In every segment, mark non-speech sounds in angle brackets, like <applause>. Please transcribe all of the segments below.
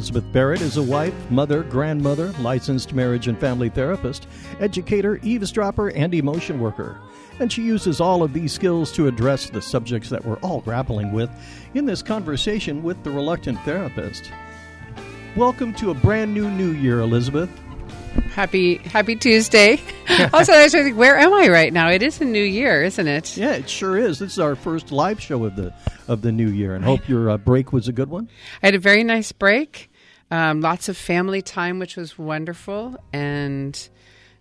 Elizabeth Barrett is a wife, mother, grandmother, licensed marriage and family therapist, educator, eavesdropper, and emotion worker. And she uses all of these skills to address the subjects that we're all grappling with in this conversation with the reluctant therapist. Welcome to a brand new new year, Elizabeth. Happy Happy Tuesday. <laughs> also, I was thinking, where am I right now? It is a new year, isn't it? Yeah, it sure is. This is our first live show of the of the new year, and hope your uh, break was a good one. I had a very nice break, um, lots of family time, which was wonderful, and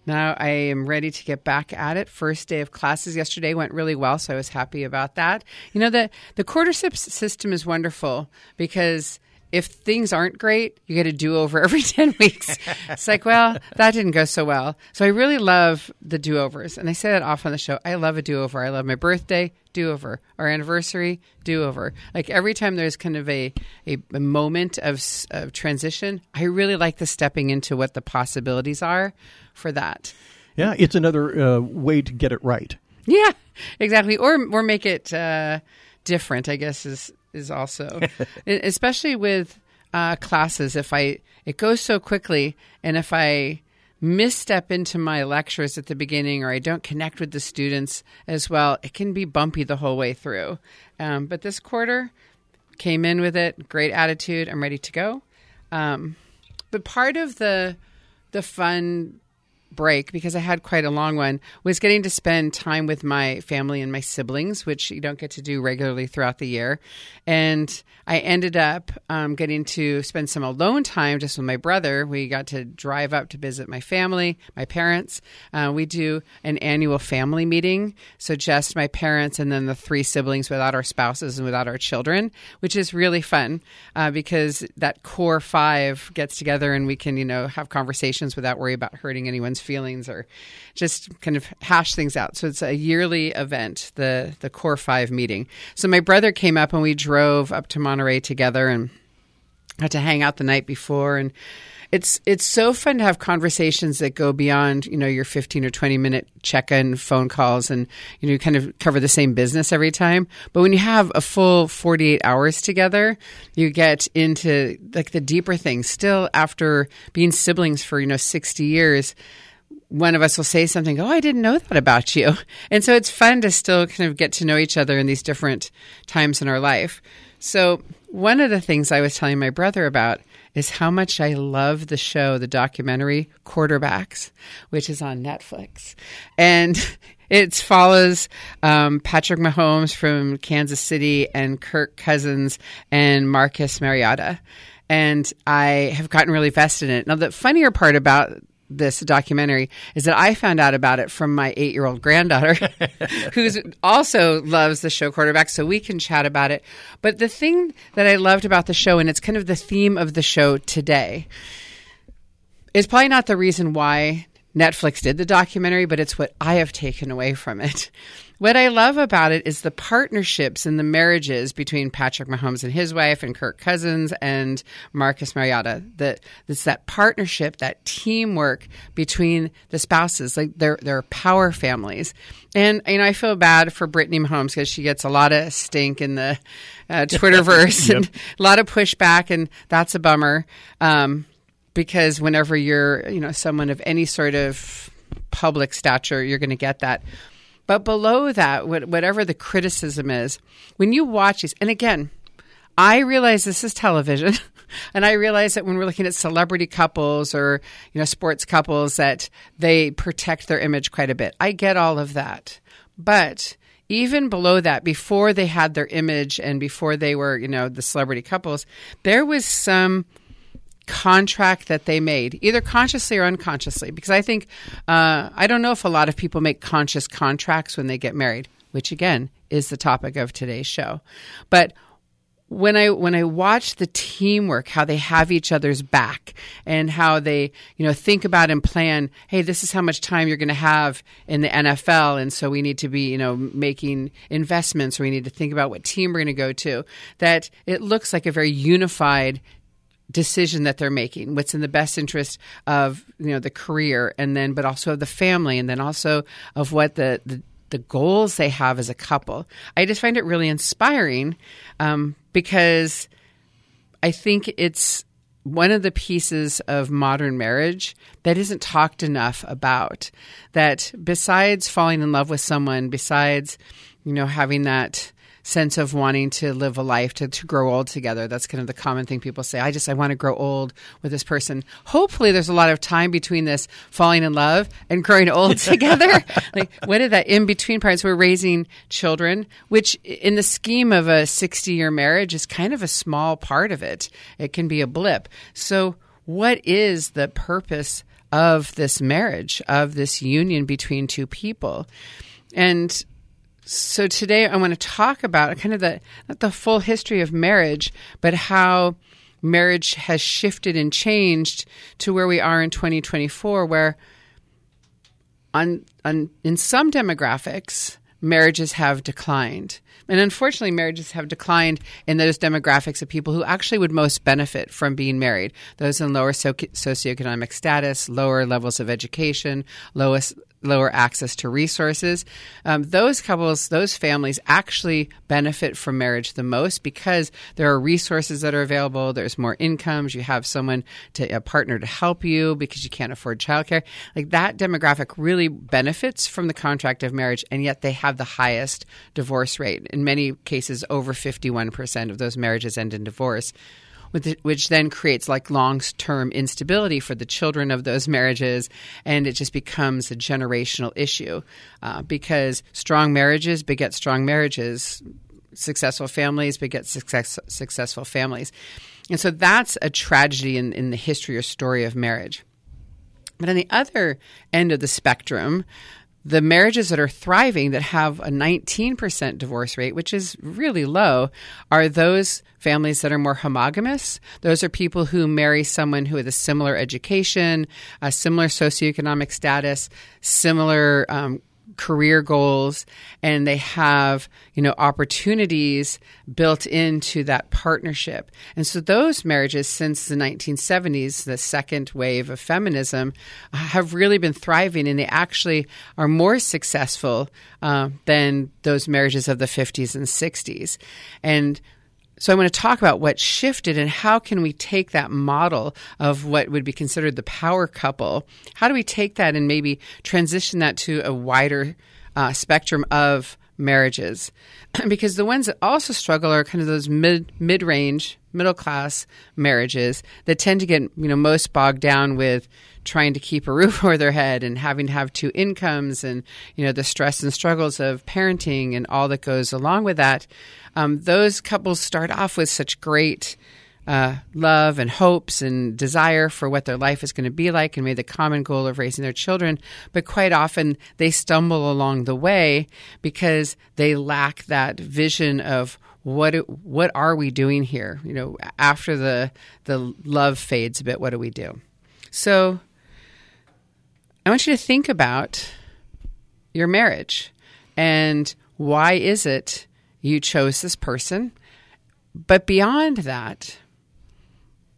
now I am ready to get back at it. First day of classes yesterday went really well, so I was happy about that. You know, the the quartership system is wonderful because if things aren't great, you get a do over every <laughs> 10 weeks. it's like, well, that didn't go so well. So I really love the do overs. And I say that often on the show. I love a do over. I love my birthday, do over. Our anniversary, do over. Like every time there's kind of a, a, a moment of, of transition, I really like the stepping into what the possibilities are for that. Yeah, it's another uh, way to get it right. Yeah, exactly. Or, or make it uh, different, I guess, is is also, <laughs> especially with uh, classes. If I it goes so quickly, and if I misstep into my lectures at the beginning, or I don't connect with the students as well, it can be bumpy the whole way through. Um, but this quarter came in with it, great attitude. I'm ready to go. Um, but part of the the fun break because I had quite a long one was getting to spend time with my family and my siblings, which you don't get to do regularly throughout the year. And I ended up um, getting to spend some alone time just with my brother. We got to drive up to visit my family, my parents. Uh, we do an annual family meeting. So just my parents and then the three siblings without our spouses and without our children, which is really fun uh, because that core five gets together and we can, you know, have conversations without worry about hurting anyone's feelings or just kind of hash things out. So it's a yearly event, the the core five meeting. So my brother came up and we drove up to Monterey together and had to hang out the night before and it's it's so fun to have conversations that go beyond you know your 15 or 20 minute check-in phone calls and you know you kind of cover the same business every time but when you have a full 48 hours together you get into like the deeper things still after being siblings for you know 60 years one of us will say something, oh, I didn't know that about you. <laughs> And so it's fun to still kind of get to know each other in these different times in our life. So, one of the things I was telling my brother about is how much I love the show, the documentary Quarterbacks, which is on Netflix. And <laughs> it follows um, Patrick Mahomes from Kansas City and Kirk Cousins and Marcus Mariota. And I have gotten really vested in it. Now, the funnier part about this documentary is that I found out about it from my eight year old granddaughter, <laughs> who also loves the show quarterback, so we can chat about it. But the thing that I loved about the show, and it's kind of the theme of the show today, is probably not the reason why Netflix did the documentary, but it's what I have taken away from it. What I love about it is the partnerships and the marriages between Patrick Mahomes and his wife and Kirk Cousins and Marcus Mariota. That it's that partnership, that teamwork between the spouses. Like they're they're power families. And you know, I feel bad for Brittany Mahomes because she gets a lot of stink in the uh, <laughs> Twitterverse yep. and a lot of pushback, and that's a bummer. Um, because whenever you're, you know, someone of any sort of public stature, you're going to get that. But below that, whatever the criticism is, when you watch these, and again, I realize this is television, <laughs> and I realize that when we're looking at celebrity couples or you know sports couples, that they protect their image quite a bit. I get all of that, but even below that, before they had their image and before they were you know the celebrity couples, there was some contract that they made, either consciously or unconsciously. Because I think, uh, I don't know if a lot of people make conscious contracts when they get married, which again is the topic of today's show. But when I when I watch the teamwork, how they have each other's back, and how they you know think about and plan. Hey, this is how much time you're going to have in the NFL, and so we need to be you know making investments, or we need to think about what team we're going to go to. That it looks like a very unified decision that they're making what's in the best interest of you know the career and then but also of the family and then also of what the, the the goals they have as a couple. I just find it really inspiring um, because I think it's one of the pieces of modern marriage that isn't talked enough about. That besides falling in love with someone, besides, you know, having that sense of wanting to live a life to, to grow old together. That's kind of the common thing people say. I just I want to grow old with this person. Hopefully there's a lot of time between this falling in love and growing old <laughs> together. like what are that in between parts? We're raising children, which in the scheme of a 60 year marriage is kind of a small part of it. It can be a blip. So what is the purpose of this marriage, of this union between two people? And so today I want to talk about kind of the not the full history of marriage, but how marriage has shifted and changed to where we are in 2024 where on, on in some demographics marriages have declined. And unfortunately, marriages have declined in those demographics of people who actually would most benefit from being married. Those in lower socioeconomic status, lower levels of education, lowest lower access to resources. Um, those couples, those families actually benefit from marriage the most because there are resources that are available. There's more incomes. You have someone to a partner to help you because you can't afford childcare. Like that demographic really benefits from the contract of marriage, and yet they have the highest divorce rate. In many cases, over 51% of those marriages end in divorce which then creates like long term instability for the children of those marriages, and it just becomes a generational issue uh, because strong marriages beget strong marriages, successful families beget success, successful families. And so that's a tragedy in, in the history or story of marriage. But on the other end of the spectrum, the marriages that are thriving that have a 19% divorce rate, which is really low, are those families that are more homogamous. Those are people who marry someone who has a similar education, a similar socioeconomic status, similar um, career goals and they have, you know, opportunities built into that partnership. And so those marriages since the 1970s, the second wave of feminism, have really been thriving and they actually are more successful uh, than those marriages of the 50s and 60s. And so I want to talk about what shifted and how can we take that model of what would be considered the power couple? How do we take that and maybe transition that to a wider uh, spectrum of marriages? <clears throat> because the ones that also struggle are kind of those mid mid range, middle class marriages that tend to get you know most bogged down with trying to keep a roof <laughs> over their head and having to have two incomes and you know the stress and struggles of parenting and all that goes along with that um, those couples start off with such great uh, love and hopes and desire for what their life is going to be like and maybe the common goal of raising their children. But quite often they stumble along the way because they lack that vision of what what are we doing here? You know, after the the love fades a bit, what do we do? So I want you to think about your marriage and why is it you chose this person. But beyond that,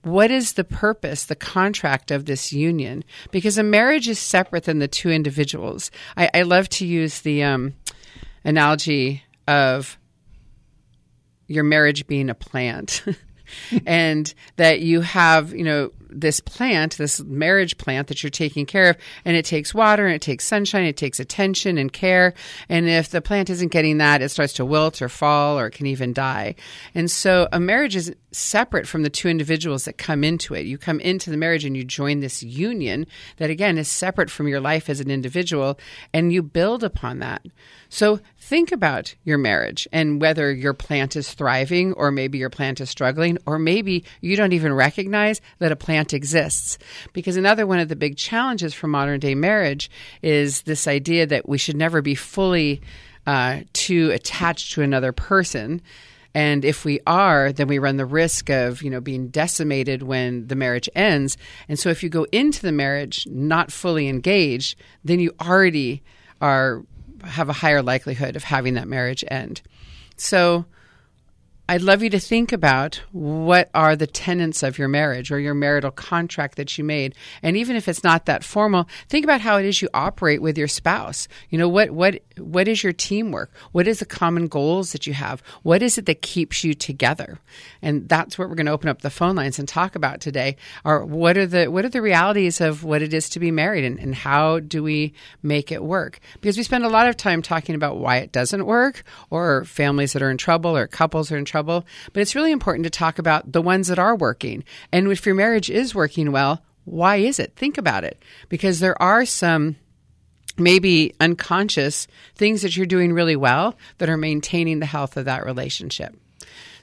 what is the purpose, the contract of this union? Because a marriage is separate than the two individuals. I, I love to use the um, analogy of your marriage being a plant. <laughs> and that you have, you know, this plant, this marriage plant that you're taking care of, and it takes water and it takes sunshine, it takes attention and care. And if the plant isn't getting that, it starts to wilt or fall or it can even die. And so a marriage is separate from the two individuals that come into it. You come into the marriage and you join this union that, again, is separate from your life as an individual, and you build upon that. So think about your marriage and whether your plant is thriving or maybe your plant is struggling, or maybe you don't even recognize that a plant exists. Because another one of the big challenges for modern day marriage is this idea that we should never be fully uh, too attached to another person and if we are, then we run the risk of, you know, being decimated when the marriage ends. And so if you go into the marriage not fully engaged, then you already are have a higher likelihood of having that marriage end. So I'd love you to think about what are the tenets of your marriage or your marital contract that you made. And even if it's not that formal, think about how it is you operate with your spouse. You know, what what what is your teamwork? What is the common goals that you have? What is it that keeps you together? And that's what we're going to open up the phone lines and talk about today. Are what are the what are the realities of what it is to be married and, and how do we make it work? Because we spend a lot of time talking about why it doesn't work or families that are in trouble or couples are in trouble trouble. But it's really important to talk about the ones that are working. And if your marriage is working well, why is it? Think about it. Because there are some maybe unconscious things that you're doing really well that are maintaining the health of that relationship.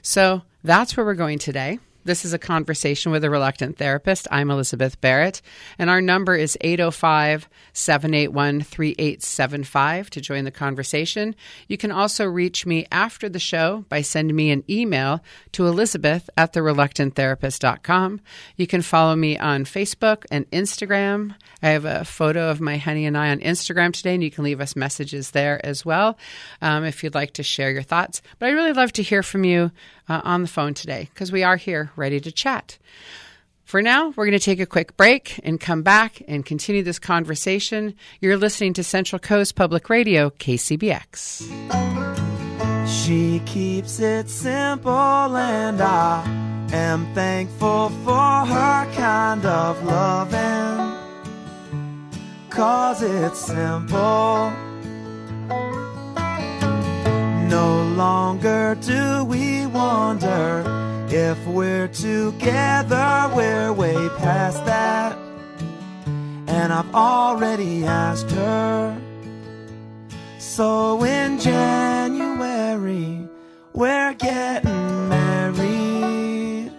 So that's where we're going today. This is a conversation with a reluctant therapist. I'm Elizabeth Barrett, and our number is 805 781 3875 to join the conversation. You can also reach me after the show by sending me an email to elizabeth at thereluctanttherapist.com. You can follow me on Facebook and Instagram. I have a photo of my honey and I on Instagram today, and you can leave us messages there as well um, if you'd like to share your thoughts. But I'd really love to hear from you uh, on the phone today because we are here ready to chat. For now, we're going to take a quick break and come back and continue this conversation. You're listening to Central Coast Public Radio, KCBX. She keeps it simple, and I am thankful for her kind of loving. Cause it's simple. No longer do we wonder if we're together, we're way past that. And I've already asked her. So in January, we're getting married.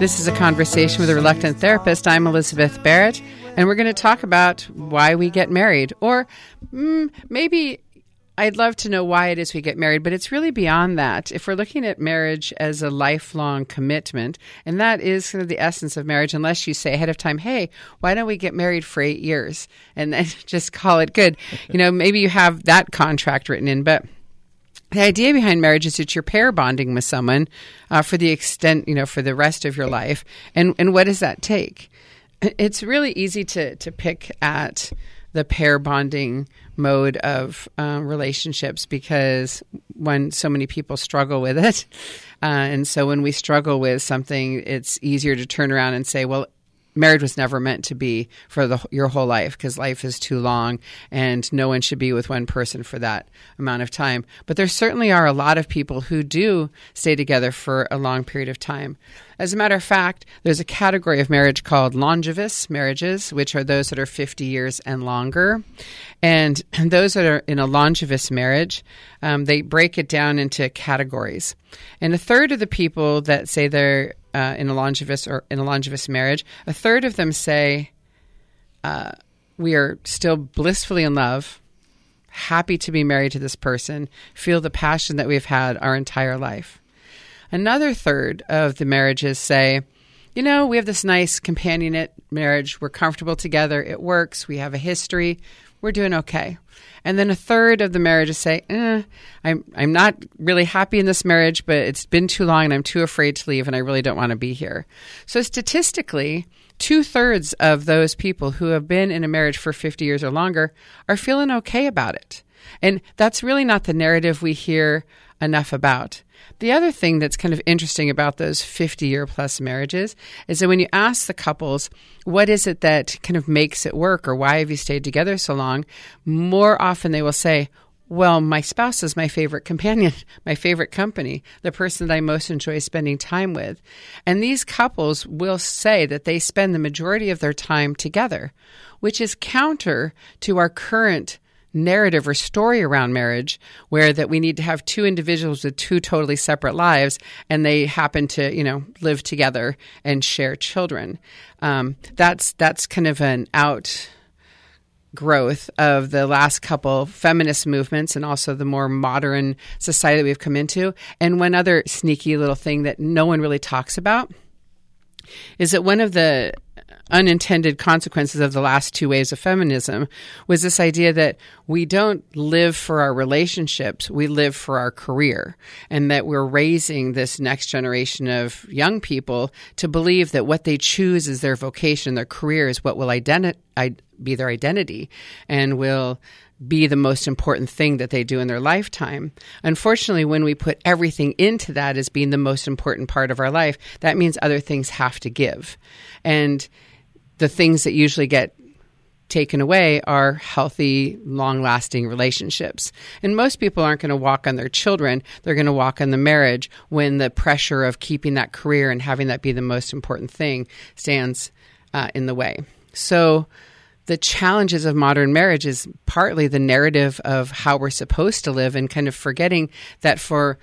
This is a conversation with a reluctant therapist. I'm Elizabeth Barrett, and we're going to talk about why we get married. Or mm, maybe I'd love to know why it is we get married, but it's really beyond that. If we're looking at marriage as a lifelong commitment, and that is sort of the essence of marriage, unless you say ahead of time, hey, why don't we get married for eight years and then <laughs> just call it good? You know, maybe you have that contract written in, but the idea behind marriage is that you're pair bonding with someone uh, for the extent, you know, for the rest of your life. And and what does that take? It's really easy to to pick at the pair bonding mode of uh, relationships because when so many people struggle with it, uh, and so when we struggle with something, it's easier to turn around and say, well marriage was never meant to be for the, your whole life because life is too long and no one should be with one person for that amount of time. But there certainly are a lot of people who do stay together for a long period of time. As a matter of fact, there's a category of marriage called longevous marriages, which are those that are 50 years and longer. And <clears throat> those that are in a longevous marriage, um, they break it down into categories. And a third of the people that say they're uh, in a longevous or in a longevous marriage, a third of them say uh, we are still blissfully in love, happy to be married to this person, feel the passion that we've had our entire life. Another third of the marriages say, you know, we have this nice companionate marriage. We're comfortable together. It works. We have a history. We're doing okay. And then a third of the marriages say, eh, I'm, I'm not really happy in this marriage, but it's been too long and I'm too afraid to leave and I really don't want to be here. So statistically, two thirds of those people who have been in a marriage for 50 years or longer are feeling okay about it. And that's really not the narrative we hear enough about. The other thing that's kind of interesting about those 50 year plus marriages is that when you ask the couples, what is it that kind of makes it work or why have you stayed together so long? More often they will say, well, my spouse is my favorite companion, <laughs> my favorite company, the person that I most enjoy spending time with. And these couples will say that they spend the majority of their time together, which is counter to our current narrative or story around marriage where that we need to have two individuals with two totally separate lives and they happen to you know live together and share children. Um, that's that's kind of an out growth of the last couple feminist movements and also the more modern society that we've come into. And one other sneaky little thing that no one really talks about is that one of the unintended consequences of the last two waves of feminism was this idea that we don't live for our relationships, we live for our career. And that we're raising this next generation of young people to believe that what they choose is their vocation, their career is what will identi- be their identity and will be the most important thing that they do in their lifetime. Unfortunately, when we put everything into that as being the most important part of our life, that means other things have to give. And the things that usually get taken away are healthy, long lasting relationships. And most people aren't going to walk on their children, they're going to walk on the marriage when the pressure of keeping that career and having that be the most important thing stands uh, in the way. So, the challenges of modern marriage is partly the narrative of how we're supposed to live and kind of forgetting that for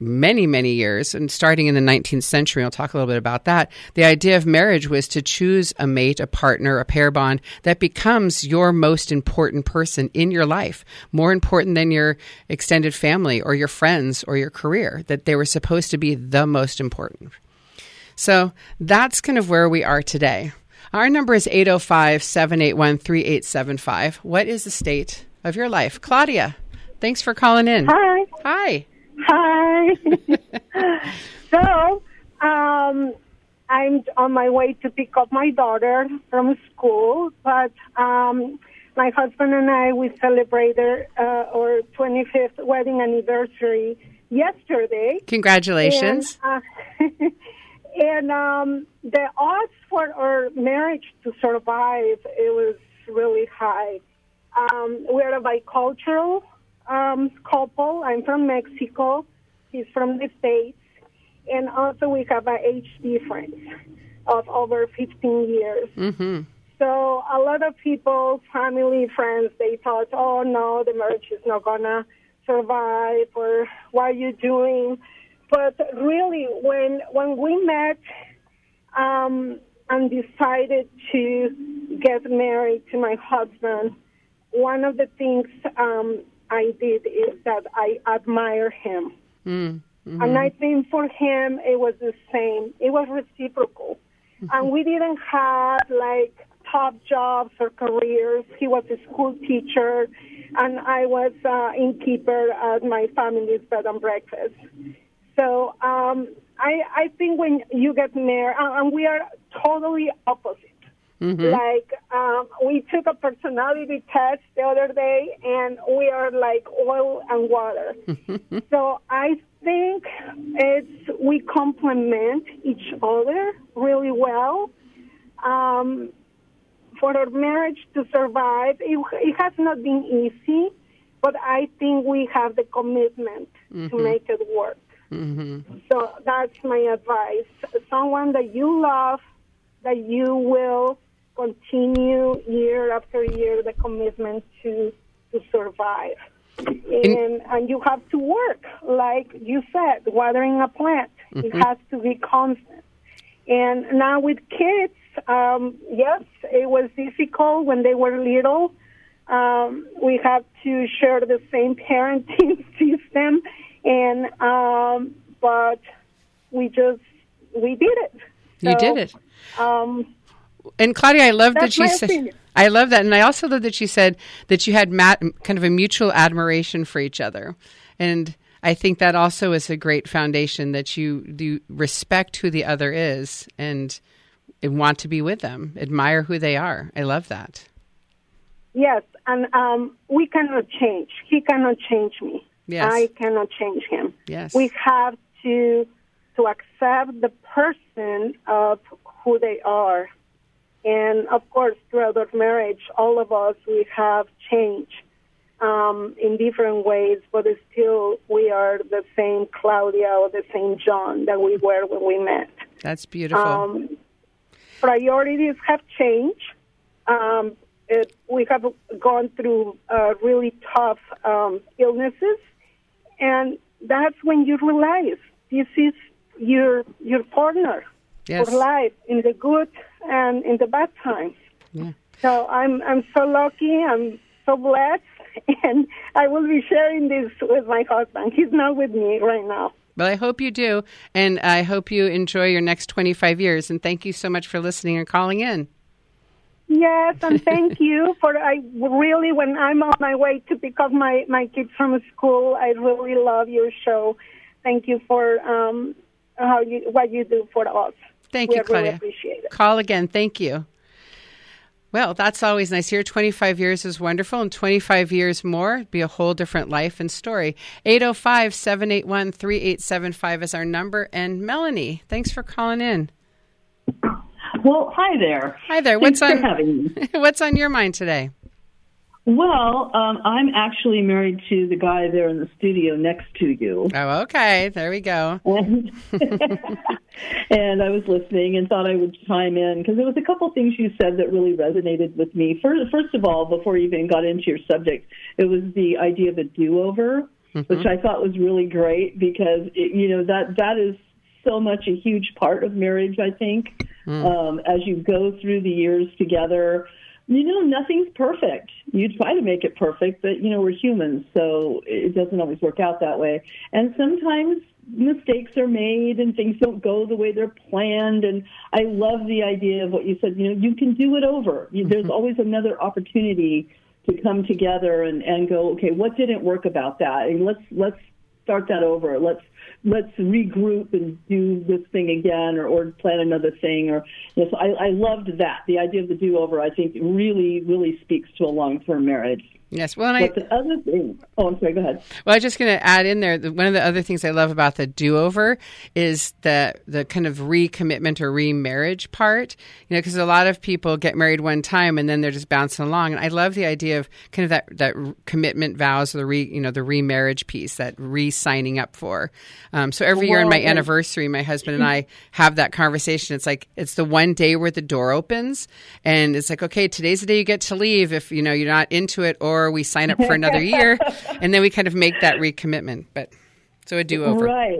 many, many years, and starting in the 19th century, I'll talk a little bit about that. The idea of marriage was to choose a mate, a partner, a pair bond that becomes your most important person in your life, more important than your extended family or your friends or your career, that they were supposed to be the most important. So that's kind of where we are today. Our number is 805 781 3875. What is the state of your life? Claudia, thanks for calling in. Hi. Hi. Hi. <laughs> so, um, I'm on my way to pick up my daughter from school, but um, my husband and I we celebrated uh, our 25th wedding anniversary yesterday. Congratulations! And, uh, <laughs> and um, the odds for our marriage to survive it was really high. Um, we're a bicultural um, couple. I'm from Mexico. He's from the States. And also we have an age difference of over 15 years. Mm-hmm. So a lot of people, family, friends, they thought, oh no, the marriage is not going to survive or what are you doing? But really, when, when we met um, and decided to get married to my husband, one of the things um, I did is that I admire him. Mm, hmm And I think for him, it was the same. It was reciprocal. Mm-hmm. And we didn't have like top jobs or careers. He was a school teacher, and I was uh, innkeeper at my family's bed and breakfast. So um, I, I think when you get married, and we are totally opposite. Mm-hmm. Like um, we took a personality test the other day, and we are like oil and water. <laughs> so I think it's we complement each other really well. Um, for our marriage to survive, it, it has not been easy, but I think we have the commitment to make it work. Mm-hmm. So that's my advice. Someone that you love, that you will continue year after year the commitment to to survive. And and you have to work, like you said, watering a plant. It has to be constant. And now with kids, um, yes, it was difficult when they were little. Um, we have to share the same parenting <laughs> system, and um, but we just we did it. You did it. Um, And Claudia, I love that my said. I love that, and I also love that you said that you had mat, kind of a mutual admiration for each other, and I think that also is a great foundation that you do respect who the other is and, and want to be with them, admire who they are. I love that. Yes, and um, we cannot change. He cannot change me. Yes. I cannot change him. Yes. We have to to accept the person of who they are, and of course, throughout our marriage, all of us we have changed um, in different ways, but still we are the same Claudia or the same John that we were when we met. That's beautiful. Um, priorities have changed. Um, it, we have gone through uh, really tough um, illnesses, and that's when you realize this is your your partner yes. for life in the good and in the bad times. Yeah. So I'm I'm so lucky. I'm so blessed, <laughs> and I will be sharing this with my husband. He's not with me right now. Well, I hope you do. And I hope you enjoy your next 25 years. And thank you so much for listening and calling in. Yes, and <laughs> thank you for I really when I'm on my way to pick up my my kids from school, I really love your show. Thank you for um how you what you do for us. Thank we you, really Claudia. appreciate it. Call again. Thank you. Well, that's always nice. Here, 25 years is wonderful, and 25 years more, be a whole different life and story. 805 781 3875 is our number. And Melanie, thanks for calling in. Well, hi there. Hi there. Thanks What's for on having me. <laughs> What's on your mind today? Well, um, I'm actually married to the guy there in the studio next to you, Oh, okay. There we go. and, <laughs> and I was listening and thought I would chime in because there was a couple things you said that really resonated with me. First, first of all, before you even got into your subject, it was the idea of a do-over, which I thought was really great because it, you know that that is so much a huge part of marriage. I think um, as you go through the years together you know, nothing's perfect. You try to make it perfect, but you know, we're humans, so it doesn't always work out that way. And sometimes mistakes are made and things don't go the way they're planned. And I love the idea of what you said, you know, you can do it over. There's mm-hmm. always another opportunity to come together and, and go, okay, what didn't work about that? And let's, let's start that over. Let's let's regroup and do this thing again or, or plan another thing or you know, so I, I loved that. The idea of the do over i think really really speaks to a long term marriage Yes. Well, and I, the other thing oh i'm sorry go ahead Well, I'm just going to add in there that one of the other things I love about the do-over is the the kind of recommitment or remarriage part. You know, because a lot of people get married one time and then they're just bouncing along. And I love the idea of kind of that that commitment vows, or the re you know the remarriage piece, that re-signing up for. Um, so every year on my Well, anniversary, my husband and <clears throat> I have that conversation. It's like it's the one day where the door opens, and it's like, okay, today's the day you get to leave if you know you're not into it, or we sign up for another year, <laughs> and then we kind of make that recommitment. But so a do over. Right.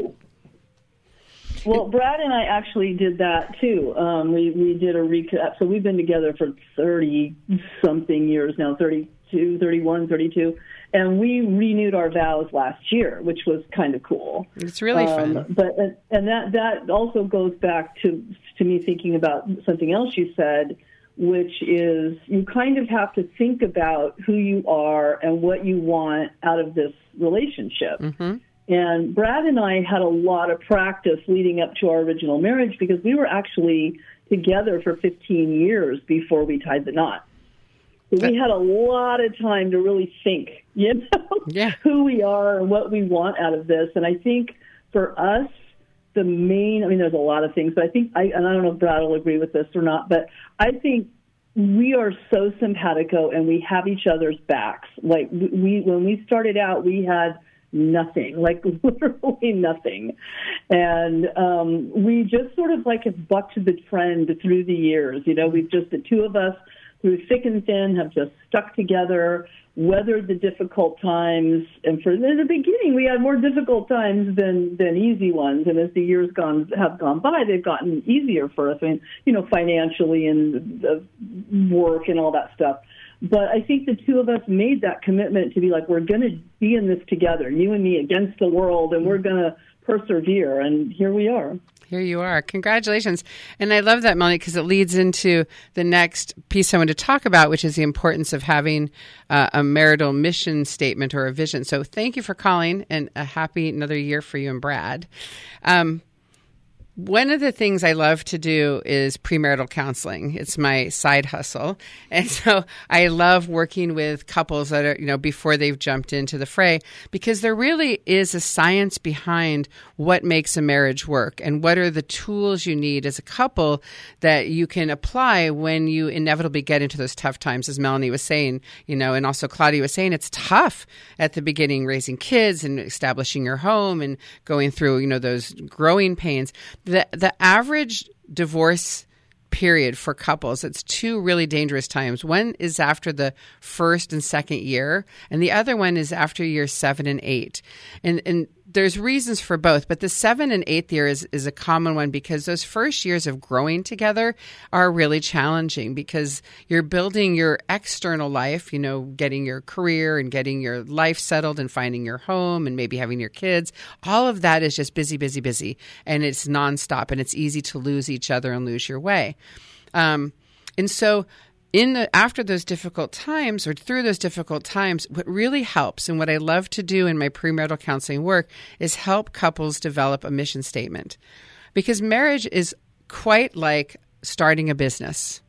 Well, Brad and I actually did that too. Um, we we did a recap. So we've been together for thirty something years now, 32, 31, 32. and we renewed our vows last year, which was kind of cool. It's really Um, fun. But and that that also goes back to to me thinking about something else you said, which is you kind of have to think about who you are and what you want out of this relationship. Mm-hmm. And Brad and I had a lot of practice leading up to our original marriage because we were actually together for 15 years before we tied the knot. So we had a lot of time to really think, <laughs> you know, Yeah. who we are and what we want out of this. And I think for us, the main, I mean, there's a lot of things, but I think, I, and I don't know if Brad will agree with this or not, but I think we are so simpatico and we have each other's backs. Like we, when we started out, we had nothing, <laughs> like literally nothing. And um, we just sort of like have bucked the trend through the years. You know, we've just, the two of us through thick and thin have just stuck together, weathered the difficult times. And for in the beginning, we had more difficult times than than easy ones. And as the years gone have gone by, they've gotten easier for us. I mean, you know, financially and the work and all that stuff. But I think the two of us made that commitment to be like, we're going to be in this together, you and me against the world, and we're going to persevere. And here we are. Here you are. Congratulations. And I love that, Melanie, because it leads into the next piece I want to talk about, which is the importance of having uh, a marital mission statement or a vision. So thank you for calling and a happy another year for you and Brad. Um, one of the things I love to do is premarital counseling. It's my side hustle. And <laughs> so I love working with couples that are, you know, before they've jumped into the fray because there really is a science behind what makes a marriage work and what are the tools you need as a couple that you can apply when you inevitably get into those tough times, as Melanie was saying, you know, and also Claudia was saying, it's tough at the beginning raising kids and establishing your home and going through, you know, those growing pains the the average divorce period for couples it's two really dangerous times. One is after the first and second year and the other one is after year 7 and 8 and and there's reasons for both, but the seven and eighth year is, is a common one because those first years of growing together are really challenging because you're building your external life, you know, getting your career and getting your life settled and finding your home and maybe having your kids. All of that is just busy, busy, busy. And it's nonstop and it's easy to lose each other and lose your way. Um, and so in the after those difficult times or through those difficult times what really helps and what i love to do in my premarital counseling work is help couples develop a mission statement. Because marriage is quite like starting a business.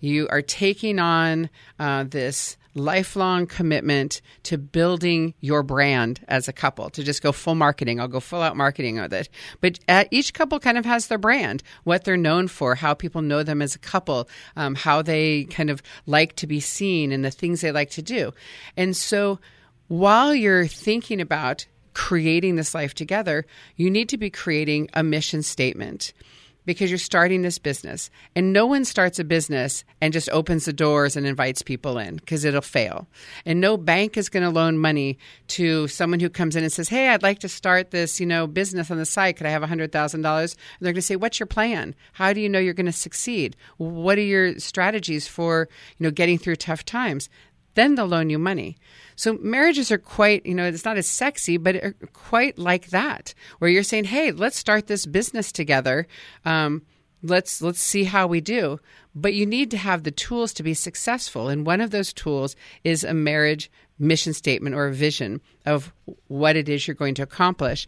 You are taking on uh, this lifelong commitment to building your brand as a couple to just go full marketing. I'll go full out marketing with it. But each couple kind of has their brand what they're known for how people know them as a couple um, how they kind of like to be seen and the things they like to do. And so while you're thinking about creating this life together you need to be creating a mission statement because you're starting this business. And no one starts a business and just opens the doors and invites people in because it'll fail. And no bank is going to loan money to someone who comes in and says, "Hey, I'd like to start this, you know, business on the side. Could I have $100,000?" And they're going to say, "What's your plan? How do you know you're going to succeed? What are your strategies for, you know, getting through tough times?" Then they'll loan you money. So marriages are quite, you know, it's not as sexy, but quite like that, where you're saying, "Hey, let's start this business together. Um, let's let's see how we do." But you need to have the tools to be successful, and one of those tools is a marriage mission statement or a vision of what it is you're going to accomplish.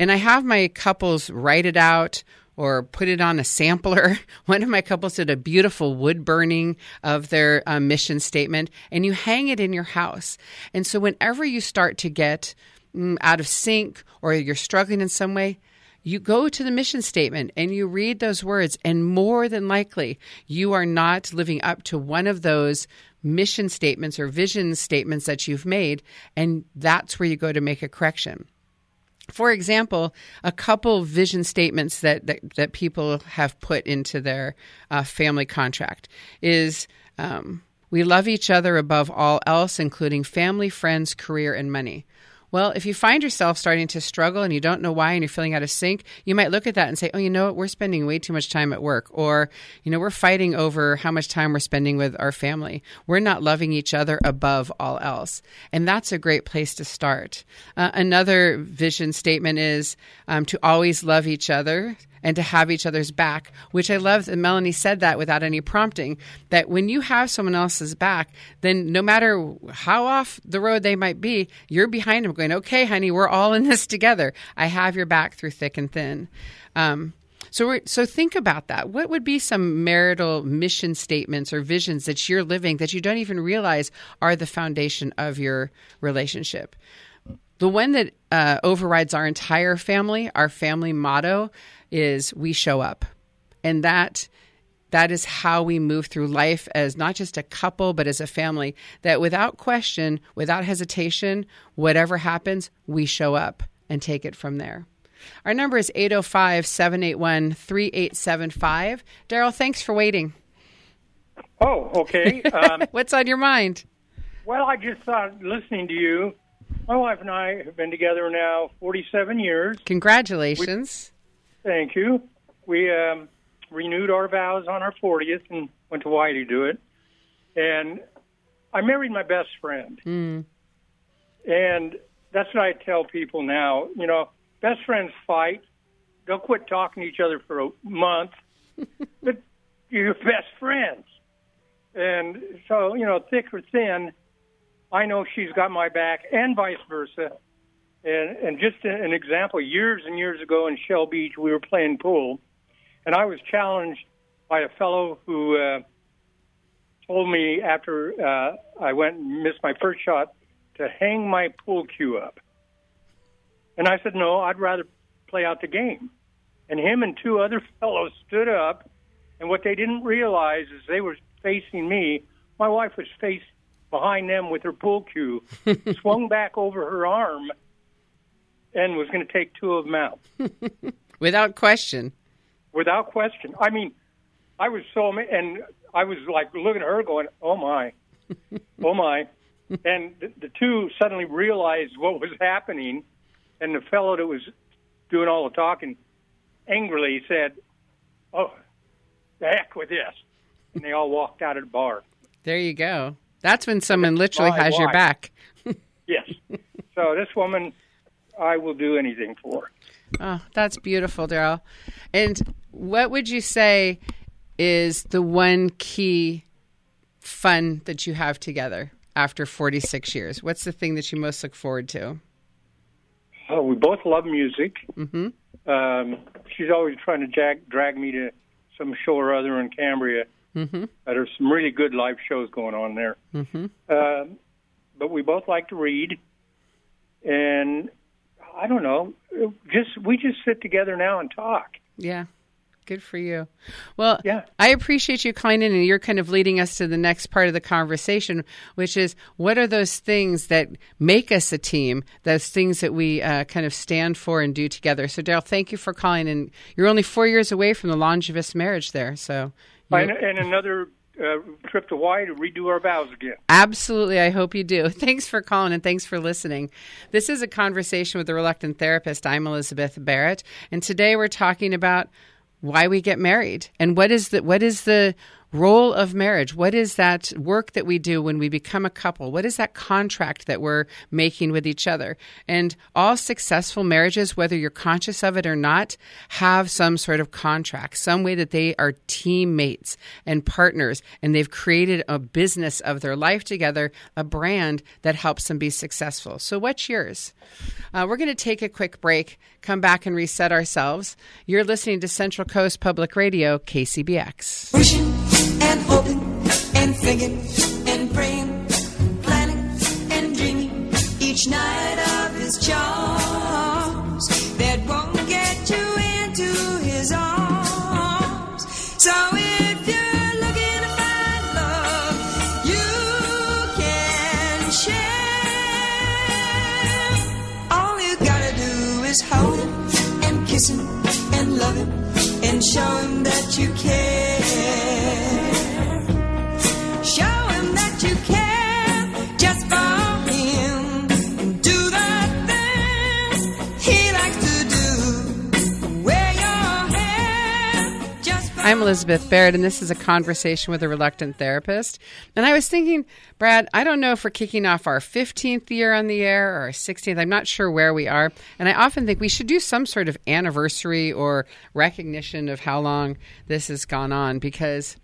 And I have my couples write it out or put it on a sampler. <laughs> One of my couples did a beautiful wood burning of their uh, mission statement, and you hang it in your house. And so, whenever you start to get mm, out of sync or you're struggling in some way, you go to the mission statement and you read those words, and more than likely, you are not living up to one of those mission statements or vision statements that you've made, and that's where you go to make a correction for example, a couple vision statements that, that, that people have put into their uh, family contract is um, we love each other above all else, including family, friends, career, and money. Well, if you find yourself starting to struggle and you don't know why and you're feeling out of sync, you might look at that and say, oh, you know what? We're spending way too much time at work. Or, you know, we're fighting over how much time we're spending with our family. We're not loving each other above all else. And that's a great place to start. Uh, another vision statement is um, to always love each other and to have each other's back, which I love that Melanie said that without any prompting. That when you have someone else's back, then no matter how off the road they might be, you're behind them going, okay, honey, we're all in this together. I have your back through thick and thin. Um, so, so think about that. What would be some marital mission statements or visions that you're living that you don't even realize are the foundation of your relationship? The one that uh, overrides our entire family, our family motto, is we show up. And that that is how we move through life as not just a couple but as a family that without question, without hesitation, whatever happens, we show up and take it from there. Our number is 805 781 3875. Daryl, thanks for waiting. Oh, okay. Um, <laughs> What's on your mind? Well, I just thought listening to you, my wife and I have been together now 47 years. Congratulations. Thank you. We um, renewed our vows on our 40th and went to Hawaii to do it. And I married my best friend. Mm. And that's what I tell people now. You know, best friends fight. They'll quit talking to each other for a month, <laughs> but you're best friends. And so, you know, thick or thin, I know she's got my back, and vice versa. And, and just an example, years and years ago in Shell Beach, we were playing pool, and I was challenged by a fellow who uh, told me after uh, I went and missed my first shot to hang my pool cue up. And I said, no, I'd rather play out the game. And him and two other fellows stood up, and what they didn't realize is they were facing me. My wife was faced behind them with her pool cue, <laughs> swung back over her arm, and was going to take two of them out. <laughs> Without question. Without question. I mean, I was so, and I was like looking at her going, oh my, <laughs> oh my. and the, the two suddenly realized what was happening. and the fellow that was doing all the talking angrily said, "Oh, the heck with this," and they all walked out of the bar. There you go. That's when someone literally has your back. <laughs> Yes. so this woman, I will do anything for. Oh, that's beautiful, Daryl. And what would you say is the one key fun that you have together after 46 years? What's the thing that you most look forward to? Oh, we both love music. Mm-hmm. Um, she's always trying to jag- drag me to some show or other in Cambria. Mm-hmm. Uh, there's some really good live shows going on there. Mm-hmm. Um but we both like to read, and I don't know. Just we just sit together now and talk. Yeah. Good for you. Well, Yeah. I appreciate you calling in and you're kind of leading us to the next part of the conversation, which is what are those things that make us a team, those things that we uh, kind of stand for and do together. So, Daryl, thank you for calling. And you're only four years away from the longevous marriage there. So, And, and another uh, trip to Hawaii to redo our vows again. Absolutely. I hope you do. <laughs> Thanks for calling and thanks for listening. This is a conversation with the reluctant therapist. I'm Elizabeth Barrett, and today we're talking about why we get married and what is the what is the role of marriage? What is that work that we do when we become a couple? What is that contract that we're making with each other? And all successful marriages, whether you're conscious of it or not, have some sort of contract, some way that they are teammates and partners, and they've created a business of their life together, a brand that helps them be successful. So, what's yours? Uh, we're going to take a quick break, come back and reset ourselves. You're listening to Central Coast Public Radio, KCBX. And hoping and thinking and praying, planning and dreaming each night of his charms that won't get you into his arms. So if you're looking to find love, you can share. All you gotta do is hold him and kiss him and love him and show him that you care. I'm Elizabeth Barrett, and this is a conversation with a reluctant therapist. And I was thinking, Brad, I don't know if we're kicking off our 15th year on the air or our 16th. I'm not sure where we are. And I often think we should do some sort of anniversary or recognition of how long this has gone on because.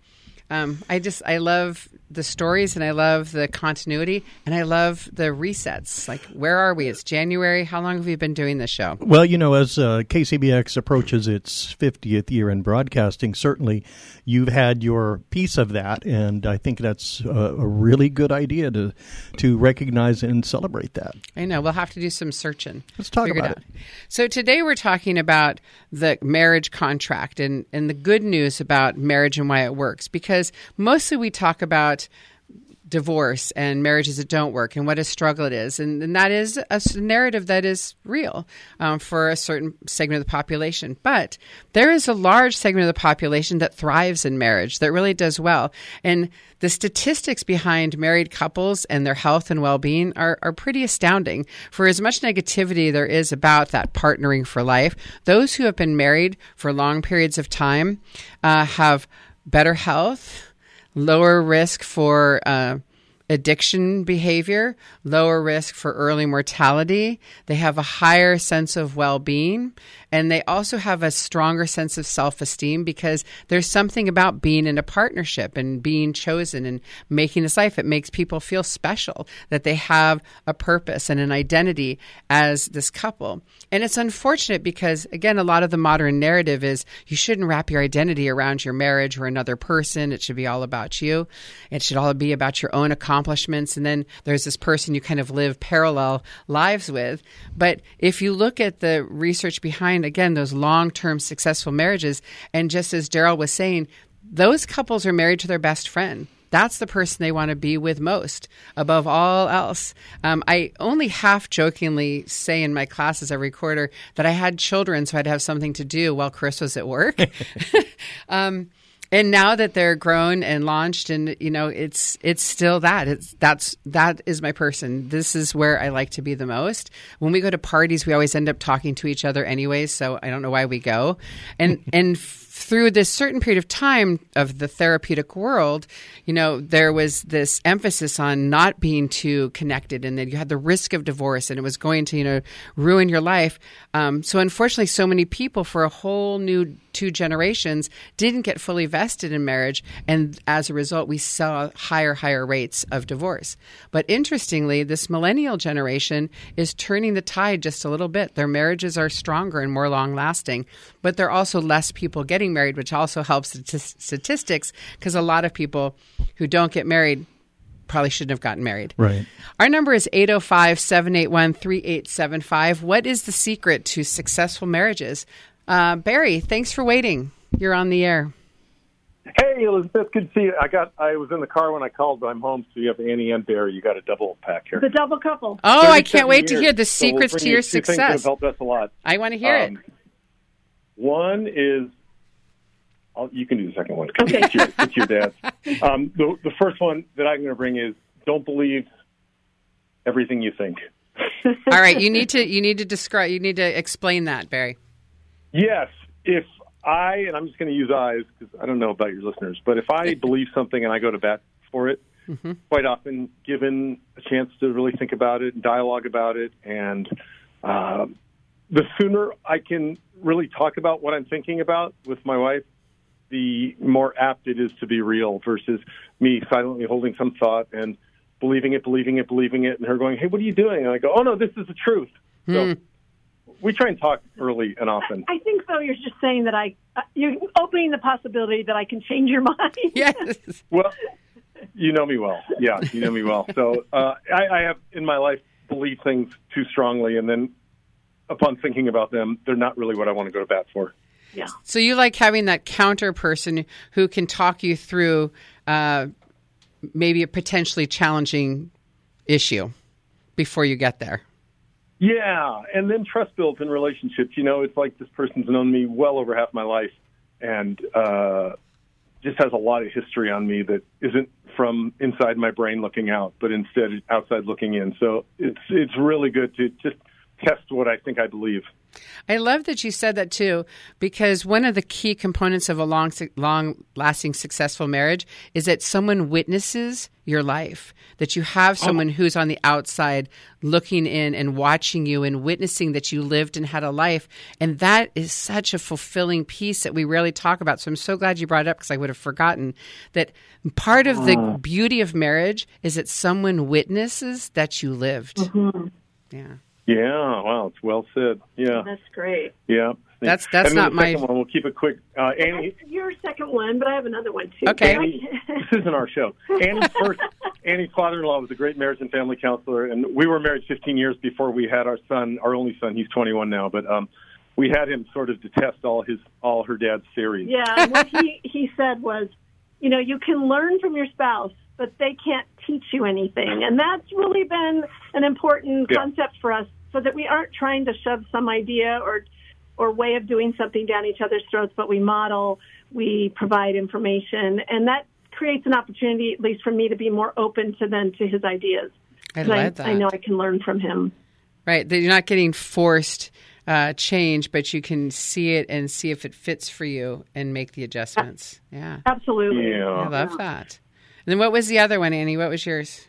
Um, I just I love the stories and I love the continuity and I love the resets. Like, where are we? It's January. How long have we been doing this show? Well, you know, as uh, KCBX approaches its 50th year in broadcasting, certainly you've had your piece of that, and I think that's a, a really good idea to to recognize and celebrate that. I know. We'll have to do some searching. Let's talk about out. So today we're talking about the marriage contract and, and the good news about marriage and why it works. Because mostly we talk about divorce and marriages that don't work and what a struggle it is. And, and that is a narrative that is real um, for a certain segment of the population. But there is a large segment of the population that thrives in marriage, that really does well. And the statistics behind married couples and their health and well being are, are pretty astounding. For as much negativity there is about that partnering for life, those who have been married for long periods of time uh, have better health lower risk for uh, addiction behavior, lower risk for early mortality. They have a higher sense of well being, and they also have a stronger sense of self esteem because there's something about being in a partnership and being chosen and making this life. It makes people feel special that they have a purpose and an identity as this couple. And it's unfortunate because, again, a lot of the modern narrative is you shouldn't wrap your identity around your marriage or another person. It should be all about you. It should all be about your own accomplishments. And then there's this person you kind of live parallel lives with. But if you look at the research behind, again, those long term successful marriages, and just as Daryl was saying, those couples are married to their best friend. That's the person they want to be with most above all else. Um, I only half jokingly say in my classes every quarter that I had children so I'd have something to do while Chris was at work. <laughs> um, and now that they're grown and launched and you know it's it's still that. It's that's that is my person. This is where i like to be the most. When we go to parties we always end up talking to each other anyways so i don't know why we go. And <laughs> and through this certain period of time of the therapeutic world, you know, there was this emphasis on not being too connected and that you had the risk of divorce and it was going to, you know, ruin your life. Um, so unfortunately, so many people for a whole new two generations didn't get fully vested in marriage. And as a result, we saw higher, higher rates of divorce. But interestingly, this millennial generation is turning the tide just a little bit. Their marriages are stronger and more long lasting, but there are also less people getting married, which also helps statistics because a lot of people who don't get married probably shouldn't have gotten married. Right. Our number is 805 781 3875. What is the secret to successful marriages? Uh, Barry, thanks for waiting. You're on the air. Hey, Elizabeth, good to see you. I got. I was in the car when I called, but I'm home, so you have Annie and Barry. You got a double pack here. The double couple. Oh, I can't wait to hear the So we'll secrets bring to you your two things that have success. helped us a lot. I want to hear it. Um, One is, I'll, you can do the second one. Okay. It's your, it's your dad's. <laughs> Um, the, the first one that I'm going to bring is don't believe everything you think. All right, you need to you need to describe you need to explain that, Barry. Yes, if I and I'm just going to use eyes because I don't know about your listeners, but if I <laughs> believe something and I go to bat for it, quite often, given a chance to really think about it, and dialogue about it, and uh, the sooner I can really talk about what I'm thinking about with my wife, the more apt it is to be real versus me silently holding some thought and believing it, believing it, believing it, and her going, "Hey, what are you doing?" And I go, "Oh no, this is the truth." So we try and talk early and often. I think so. you're just saying that I uh, you're opening the possibility that I can change your mind. <laughs> Yes. Well, you know me well. Yeah, you know me well. So uh, I, I have in my life believed things too strongly, and then upon thinking about them, they're not really what I want to go to bat for. Yeah. So you like having that counter person who can talk you through uh, maybe a potentially challenging issue before you get there. Yeah, and then trust builds in relationships. You know, it's like this person's known me well over half my life, and uh, just has a lot of history on me that isn't from inside my brain looking out, but instead outside looking in. So it's it's really good to just test what I think I believe. I love that you said that too, because one of the key components of a long, long lasting, successful marriage is that someone witnesses your life. That you have oh. someone who's on the outside looking in and watching you and witnessing that you lived and had a life. And that is such a fulfilling piece that we rarely talk about. So I'm so glad you brought it up because I would have forgotten that part of the mm. beauty of marriage is that someone witnesses that you lived. Mm-hmm. Yeah. Yeah, wow, it's well said. Yeah, That's great. yeah. That's- that's and not the my- one. We'll keep it quick. Uh, Annie, That's your second one, but I have another one too. Okay. Annie, <laughs> this isn't our show. Annie's first, Annie's father-in-law was a great marriage and family counselor, and we were married 15 years before we had our son, our only son. He's 21 now, but um, we had him sort of to test all his, all her dad's theories. Yeah, what he he said was, you know, you can learn from your spouse, but they can't teach you anything, and that's really been an important Yeah. concept for us, so that we aren't trying to shove some idea or or way of doing something down each other's throats, but we model, we provide information, and that creates an opportunity, at least for me, to be more open to then to his ideas. I 'Cause love that. I know I can learn from him. Right. That you're not getting forced uh, change, but you can see it and see if it fits for you and make the adjustments. Yeah. Absolutely. Yeah. I Yeah. love that. And then what was the other one, Annie? What was yours?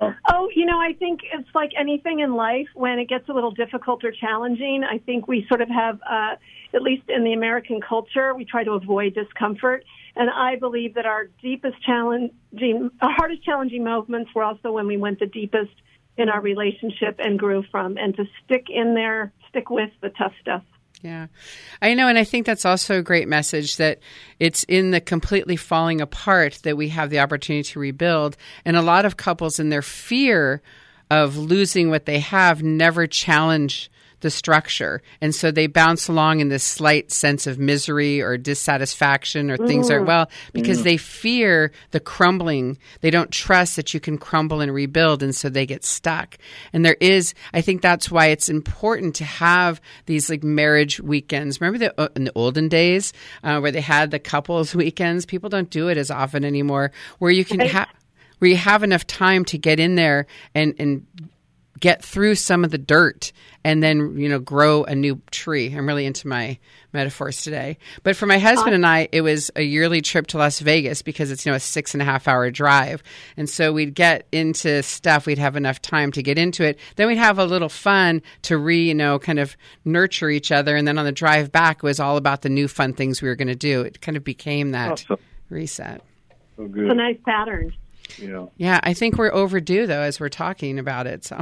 Oh, you know, I think it's like anything in life. When it gets a little difficult or challenging, I think we sort of have, uh, at least in the American culture, we try to avoid discomfort. And I believe that our deepest challenging, our hardest challenging moments were also when we went the deepest in our relationship and grew from. And to stick in there, stick with the tough stuff. Yeah. I know. And I think that's also a great message that it's in the completely falling apart that we have the opportunity to rebuild. And a lot of couples, in their fear of losing what they have, never challenge the structure. And so they bounce along in this slight sense of misery or dissatisfaction or things aren't well because they fear the crumbling. They don't trust that you can crumble and rebuild. And so they get stuck. And there is, I think that's why it's important to have these like marriage weekends. Remember the, uh, in the olden days uh, where they had the couples <laughs> weekends? People don't do it as often anymore where you can have where you have enough time to get in there and and get through some of the dirt and then you know grow a new tree i'm really into my metaphors today but for my husband and i it was a yearly trip to las vegas because it's you know a six and a half hour drive and so we'd get into stuff we'd have enough time to get into it then we'd have a little fun to re you know kind of nurture each other and then on the drive back it was all about the new fun things we were going to do it kind of became that oh, Awesome. reset So It's good. a nice pattern. Yeah. yeah, I think we're overdue though as we're talking about it. So,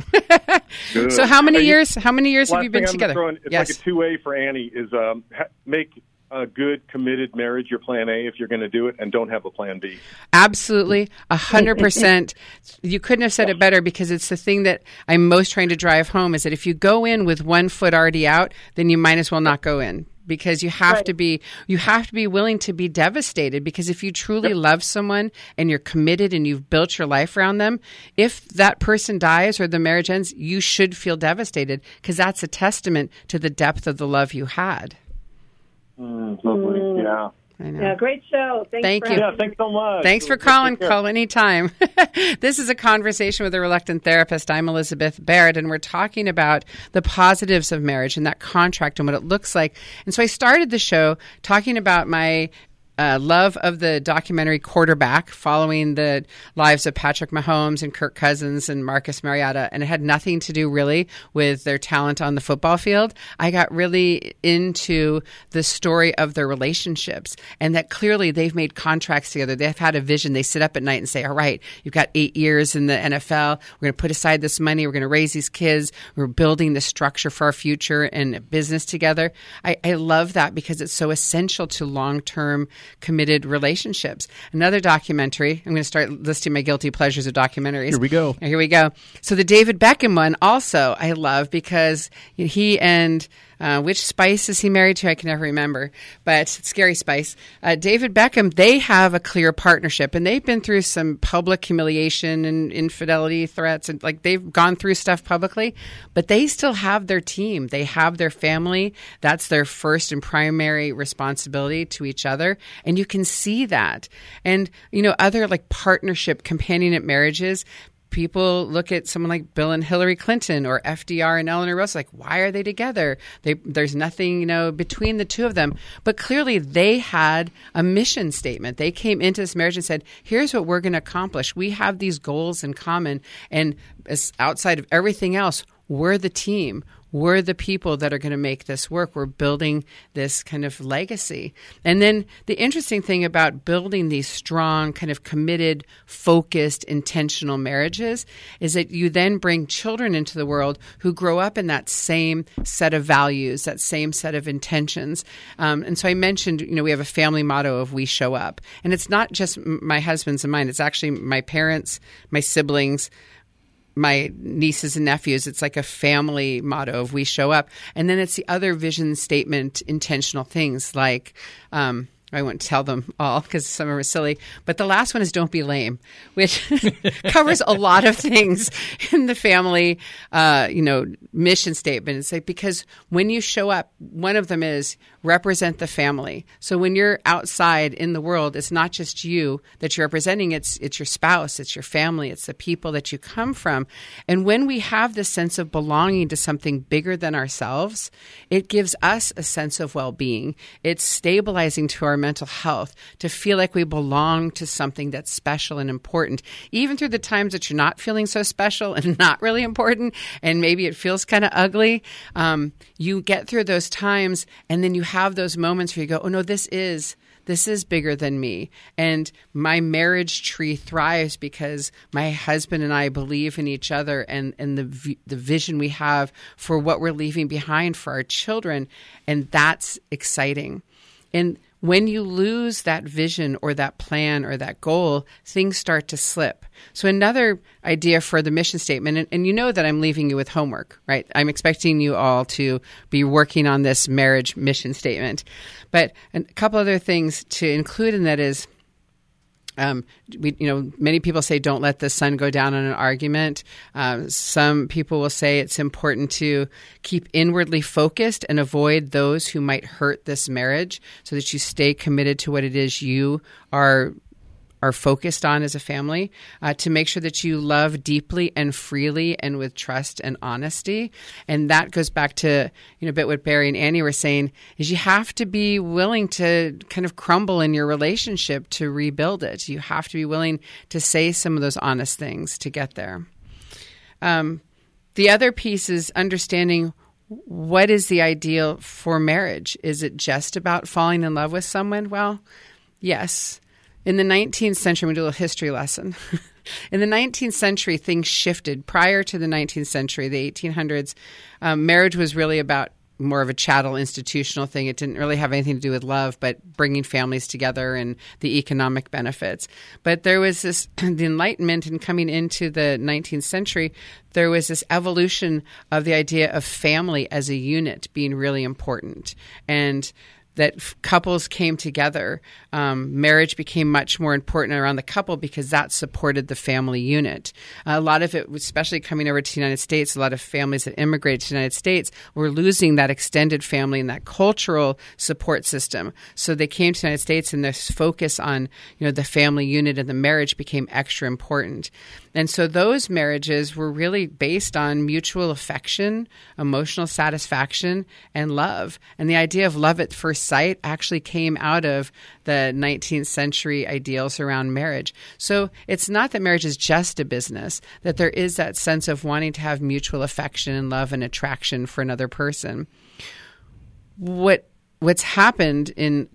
so how many years? How many years have you been together? Throwing, it's yes, like a two-way for Annie is um, ha- make a good committed marriage your plan A if you're going to do it, and don't have a plan B. absolutely, a hundred percent. You couldn't have said it better because it's the thing that I'm most trying to drive home is that if you go in with one foot already out, then you might as well not go in because you have to be you have to be willing to be devastated because if you truly love someone and you're committed and you've built your life around them if that person dies or the marriage ends you should feel devastated because that's a testament to the depth of the love you had mm, lovely. Mm. Yeah. I know. Yeah, great show. Thanks Thank for you. Yeah. Thanks so much. Thanks for calling. care. Call anytime. <laughs> this is a conversation with a reluctant therapist. I'm Elizabeth Barrett, and we're talking about the positives of marriage and that contract and what it looks like. And so I started the show talking about my uh, love of the documentary Quarterback, following the lives of Patrick Mahomes and Kirk Cousins and Marcus Mariota, and it had nothing to do really with their talent on the football field. I got really into the story of their relationships, and that clearly they've made contracts together. They've had a vision. They sit up at night and say, "All right, you've got eight years in the NFL. We're going to put aside this money. We're going to raise these kids. We're building the structure for our future and business together." I, I love that because it's so essential to long term committed relationships. Another documentary, I'm going to start listing my guilty pleasures of documentaries. Here we go. Here we go. So the David Beckham one also I love because he and uh, which Spice is he married to? I can never remember, but Scary Spice. Uh, David Beckham, they have a clear partnership, and they've been through some public humiliation and infidelity threats, and like they've gone through stuff publicly, but they still have their team. They have their family. That's their first and primary responsibility to each other, and you can see that. And you know, other like partnership, companionate marriages people look at someone like Bill and Hillary Clinton or FDR and Eleanor Roosevelt, like, why are they together? They, there's nothing, you know, between the two of them. But clearly they had a mission statement. They came into this marriage and said, here's what we're going to accomplish. We have these goals in common. And outside of everything else, we're the team. We're the people that are going to make this work. We're building this kind of legacy. And then the interesting thing about building these strong, kind of committed, focused, intentional marriages is that you then bring children into the world who grow up in that same set of values, that same set of intentions. Um, and so I mentioned, you know, we have a family motto of we show up. And it's not just my husband's and mine, it's actually my parents, my siblings, my nieces and nephews. It's like a family motto of we show up. And then it's the other vision statement, intentional things like, um, I won't tell them all because some of them are silly. But the last one is don't be lame, which <laughs> covers a lot of things in the family, uh, you know, mission statement. It's like because when you show up, one of them is represent the family. So when you're outside in the world, it's not just you that you're representing. It's it's your spouse, it's your family, it's the people that you come from. And when we have this sense of belonging to something bigger than ourselves, it gives us a sense of well-being. It's stabilizing to our mental health to feel like we belong to something that's special and important, even through the times that you're not feeling so special and <laughs> not really important, and maybe it feels kind of ugly. Um, you get through those times, and then you have those moments where you go, "Oh no, this is." This is bigger than me. And my marriage tree thrives because my husband and I believe in each other and, and the, the vision we have for what we're leaving behind for our children. And that's exciting. And when you lose that vision or that plan or that goal, things start to slip. So, another idea for the mission statement, and, and, you know that I'm leaving you with homework, right? I'm expecting you all to be working on this marriage mission statement. But a couple other things to include in that is um, we, you know, many people say don't let the sun go down on an argument. Um, some people will say it's important to keep inwardly focused and avoid those who might hurt this marriage, so that you stay committed to what it is you are are focused on as a family uh, to make sure that you love deeply and freely and with trust and honesty. And that goes back to you know a bit what barry and annie were saying is you have to be willing to kind of crumble in your relationship to rebuild it. You have to be willing to say some of those honest things to get there. Um, the other piece is understanding what is the ideal for marriage? Is it just about falling in love with someone? Well yes in the 19th century, we do a little history lesson. <laughs> in the 19th century, things shifted. Prior to the 19th century, the 1800s, um, marriage was really about more of a chattel institutional thing. It didn't really have anything to do with love, but bringing families together and the economic benefits. But there was this, <clears throat> the Enlightenment and coming into the 19th century, there was this evolution of the idea of family as a unit being really important. And that f- couples came together. Um, marriage became much more important around the couple because that supported the family unit. Uh, a lot of it, especially coming over to the United States, a lot of families that immigrated to the United States were losing that extended family and that cultural support system. So they came to the United States, and this focus on you know the family unit and the marriage became extra important. And so those marriages were really based on mutual affection, emotional satisfaction, and love. And the idea of love at first sight actually came out of the 19th century ideals around marriage. So it's not that marriage is just a business, that there is that sense of wanting to have mutual affection and love and attraction for another person. What what's happened in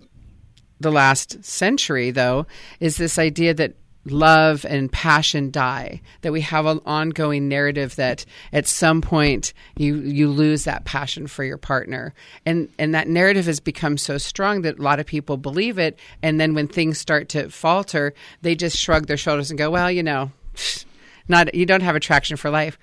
the last century though is this idea that love and passion die that we have an ongoing narrative that at some point you you lose that passion for your partner. And and that narrative has become so strong that a lot of people believe it. And then when things start to falter they just shrug their shoulders and go well you know not you don't have attraction for life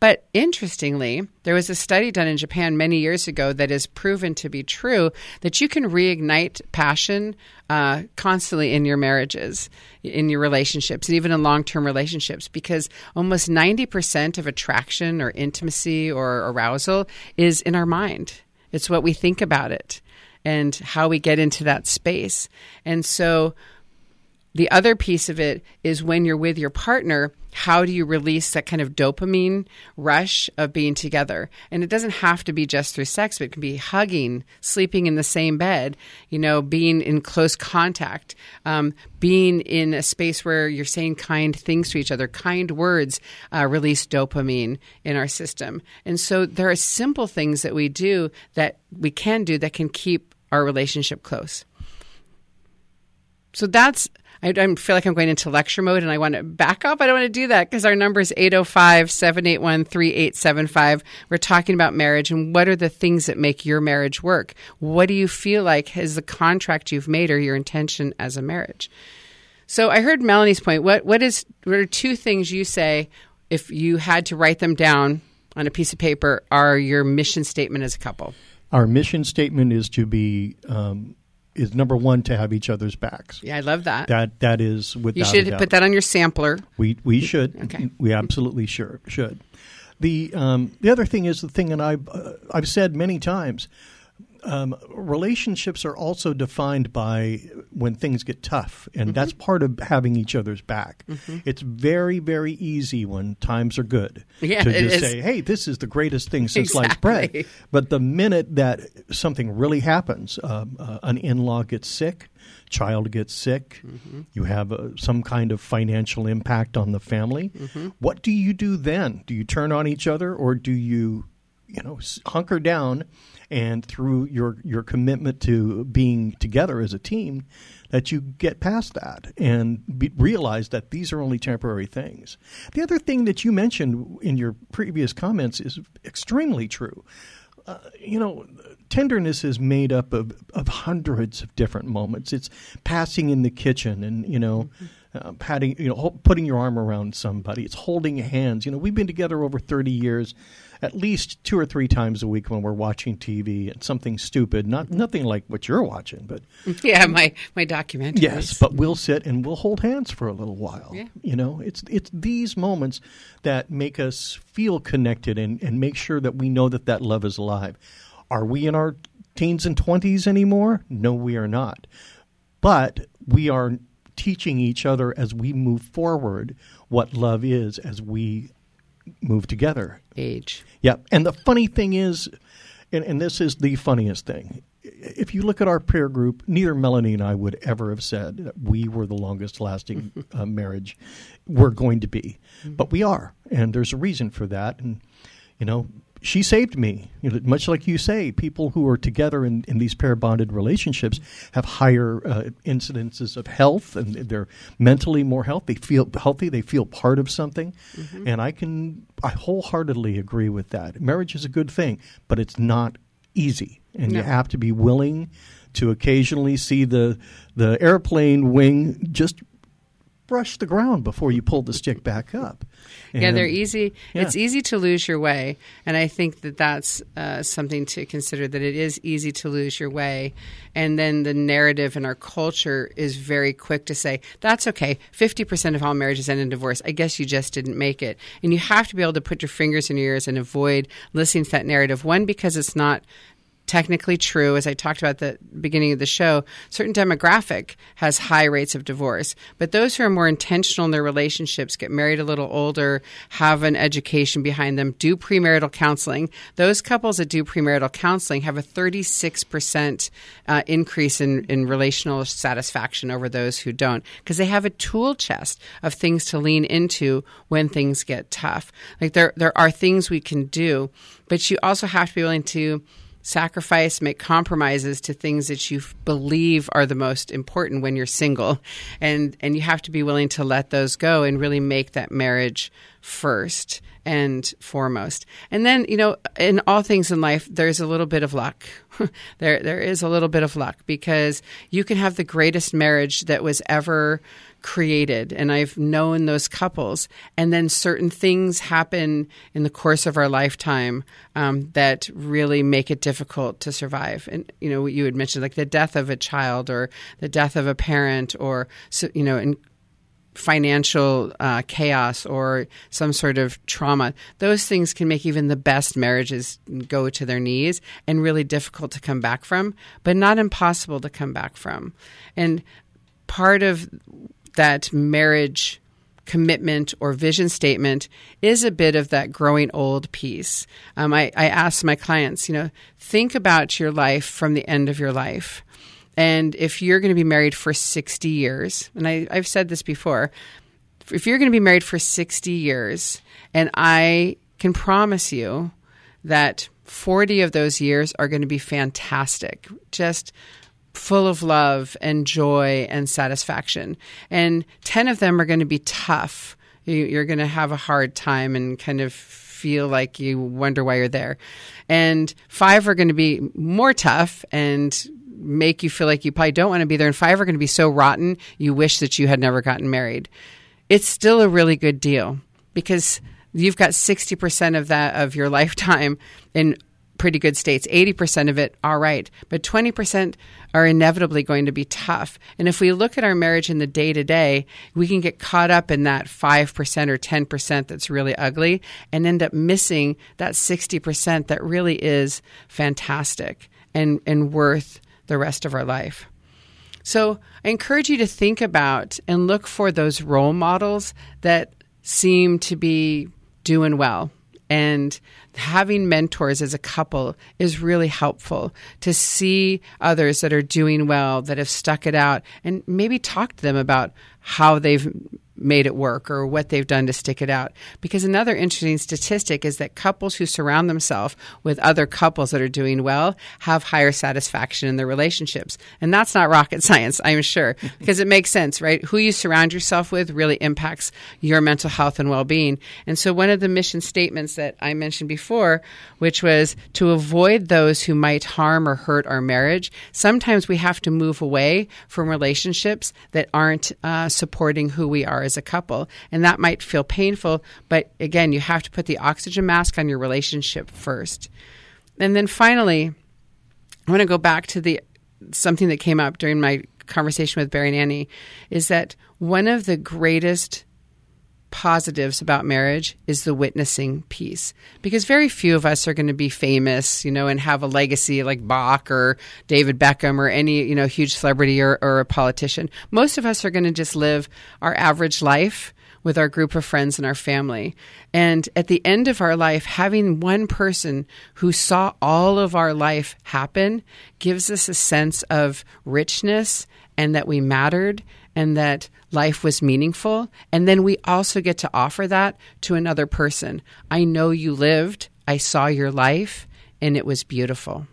but interestingly, there was a study done in Japan many years ago that is proven to be true that you can reignite passion uh, constantly in your marriages, in your relationships, and even in long term relationships, because almost 90% of attraction or intimacy or arousal is in our mind. It's what we think about it and how we get into that space. And so, the other piece of it is when you're with your partner, how do you release that kind of dopamine rush of being together? And it doesn't have to be just through sex, but it can be hugging, sleeping in the same bed, you know, being in close contact, um, being in a space where you're saying kind things to each other. Kind words uh, release dopamine in our system. And so there are simple things that we do that we can do that can keep our relationship close. So that's I, I, feel like I'm going into lecture mode and I want to back up. I don't want to do that because our number is 805 781 3875. We're talking about marriage and what are the things that make your marriage work? What do you feel like is the contract you've made or your intention as a marriage? So I heard Melanie's point. What, what, is, what are two things you say if you had to write them down on a piece of paper are your mission statement as a couple? Our mission statement is to be um, is number one to have each other's backs. Yeah, I love that. That that is without. You should put that on your sampler. We we should. Okay. We absolutely sure should. The um, the other thing is the thing, and I've uh, I've said many times um, relationships are also defined by when things get tough, and mm-hmm. that's part of having each other's back. Mm-hmm. It's very, very easy when times are good yeah, to just say, "Hey, this is the greatest thing since exactly. sliced bread." But the minute that something really happens, um, uh, an in-law gets sick, child gets sick, mm-hmm. you have uh, some kind of financial impact on the family. Mm-hmm. What do you do then? Do you turn on each other, or do you, you know, hunker down? And through your your commitment to being together as a team that you get past that and be, realize that these are only temporary things. The other thing that you mentioned in your previous comments is extremely true. you know, tenderness is made up of, of hundreds of different moments. It's passing in the kitchen and, you know, uh, patting, you know, putting your arm around somebody. It's holding hands. You know, we've been together over 30 years, at least two or three times a week when we're watching TV and something stupid, not nothing like what you're watching, but <laughs> Yeah, my my documentary. Yes, but we'll sit and we'll hold hands for a little while. Yeah. You know, it's it's these moments that make us feel connected and, and make sure that we know that that love is alive. Are we in our teens and 20s anymore? No, we are not. But we are teaching each other as we move forward what love is as we move together. age. Yeah. And the funny thing is, and, and this is the funniest thing. If you look at our peer group, neither Melanie and I would ever have said that we were the longest lasting <laughs> uh, marriage we're going to be. But we are. And there's a reason for that. And, you know, she saved me. You know, much like you say, people who are together in, in these pair bonded relationships have higher uh, incidences of health and they're mentally more healthy. They feel healthy. They feel part of something. And I can, I wholeheartedly agree with that. Marriage is a good thing, but it's not easy. And you have to be willing to occasionally see the, the airplane wing just brush the ground before you pull the stick back up. <laughs> yeah, they're easy. Yeah. It's easy to lose your way, and I think that that's uh, something to consider. That it is easy to lose your way, and then the narrative in our culture is very quick to say that's okay. Fifty percent of all marriages end in divorce. I guess you just didn't make it, and you have to be able to put your fingers in your ears and avoid listening to that narrative. One because it's not technically true, as I talked about at the beginning of the show, certain demographic has high rates of divorce. But those who are more intentional in their relationships, get married a little older, have an education behind them, do premarital counseling, those couples that do premarital counseling have a 36% uh, increase in, in relational satisfaction over those who don't, because they have a tool chest of things to lean into when things get tough. Like there, there are things we can do, but you also have to be willing to sacrifice, make compromises to things that you believe are the most important when you're single, and and you have to be willing to let those go and really make that marriage first and foremost. And then you know, in all things in life, there's a little bit of luck. <laughs> there there is a little bit of luck because you can have the greatest marriage that was ever created and I've known those couples and then certain things happen in the course of our lifetime um, that really make it difficult to survive and you know you had mentioned like the death of a child or the death of a parent or you know in financial uh, chaos or some sort of trauma those things can make even the best marriages go to their knees and really difficult to come back from but not impossible to come back from and part of that marriage commitment or vision statement is a bit of that growing old piece. Um, I, I ask my clients, you know, think about your life from the end of your life. And if you're going to be married for 60 years, and I, I've said this before, if you're going to be married for 60 years, and I can promise you that 40 of those years are going to be fantastic, just full of love and joy and satisfaction. And 10 of them are going to be tough. You- You're going to have a hard time and kind of feel like you wonder why you're there. And five are going to be more tough and make you feel like you probably don't want to be there. And five are going to be so rotten you wish that you had never gotten married. It's still a really good deal because you've got 60% of that of your <laughs> lifetime in pretty good states 80% of it all right but 20% are inevitably going to be tough and if we look at our marriage in the day to day we can get caught up in that 5% or 10% that's really ugly and end up missing that 60% that really is fantastic and and worth the rest of our life so I encourage you to think about and look for those role models that seem to be doing well. And having mentors as a couple is really helpful to see others that are doing well, that have stuck it out, and maybe talk to them about how they've made it work or what they've done to stick it out. Because another interesting statistic is that couples who surround themselves with other couples that are doing well have higher satisfaction in their relationships. And that's not rocket <laughs> science, I'm sure, because it makes sense, right? Who you surround yourself with really impacts your mental health and well being. And so, one of the mission statements that I mentioned before, which was to avoid those who might harm or hurt our marriage, sometimes we have to move away from relationships that aren't uh, supporting who we are as a couple. And that might feel painful, but again, you have to put the oxygen mask on your relationship first. And then finally, I want to go back to the something that came up during my conversation with Barry and Annie is that one of the greatest positives about marriage is the witnessing piece. Because very few of us are going to be famous you know and have a legacy like bach or david beckham or any you know huge celebrity or, or a politician. Most of us are going to just live our average life with our group of friends and our family. And at the end of our life having one person who saw all of our life happen gives us a sense of richness and that we mattered and that life was meaningful. And then we also get to offer that to another person. I know you lived, I saw your life, and it was beautiful.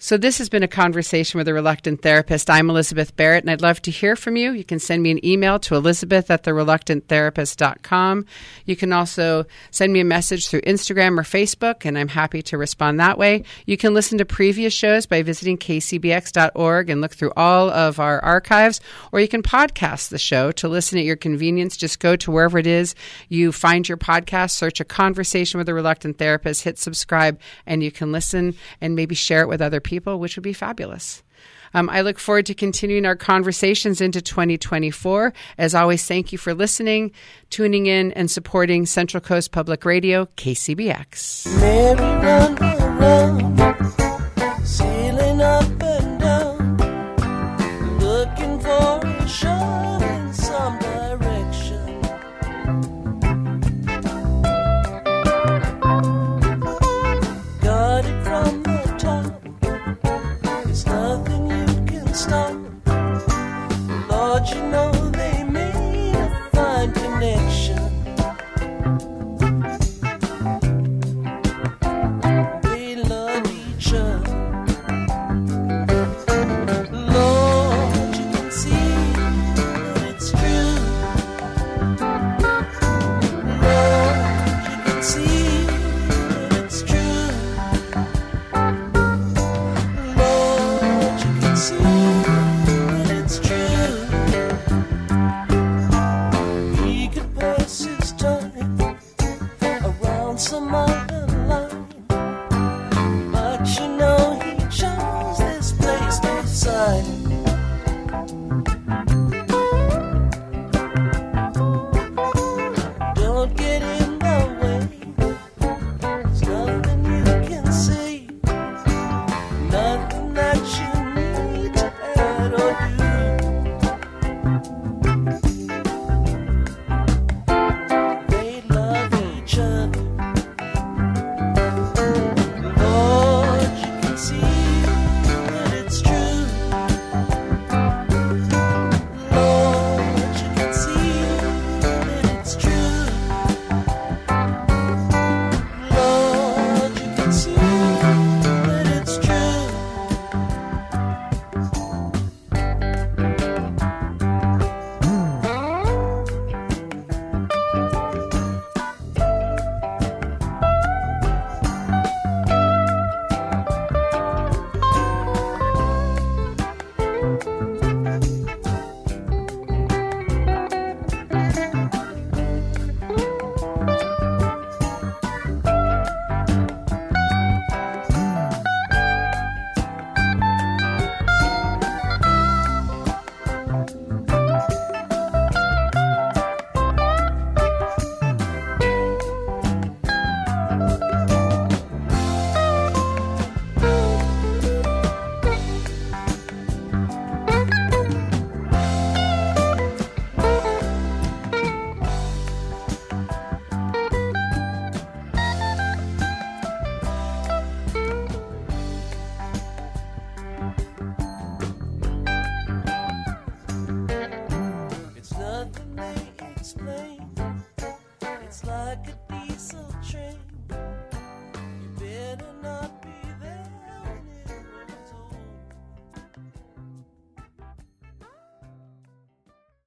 So, this has been a conversation with a reluctant therapist. I'm Elizabeth Barrett, and I'd love to hear from you. You can send me an email to elizabeth at thereluctanttherapist.com. You can also send me a message through Instagram or Facebook, and I'm happy to respond that way. You can listen to previous shows by visiting kcbx.org and look through all of our archives, or you can podcast the show to listen at your convenience. Just go to wherever it is you find your podcast, search a conversation with a reluctant therapist, hit subscribe, and you can listen and maybe share it with other people, which would be fabulous. Um, I look forward to continuing our conversations into 2024. As always, thank you for listening, tuning in, and supporting Central Coast Public Radio, KCBX.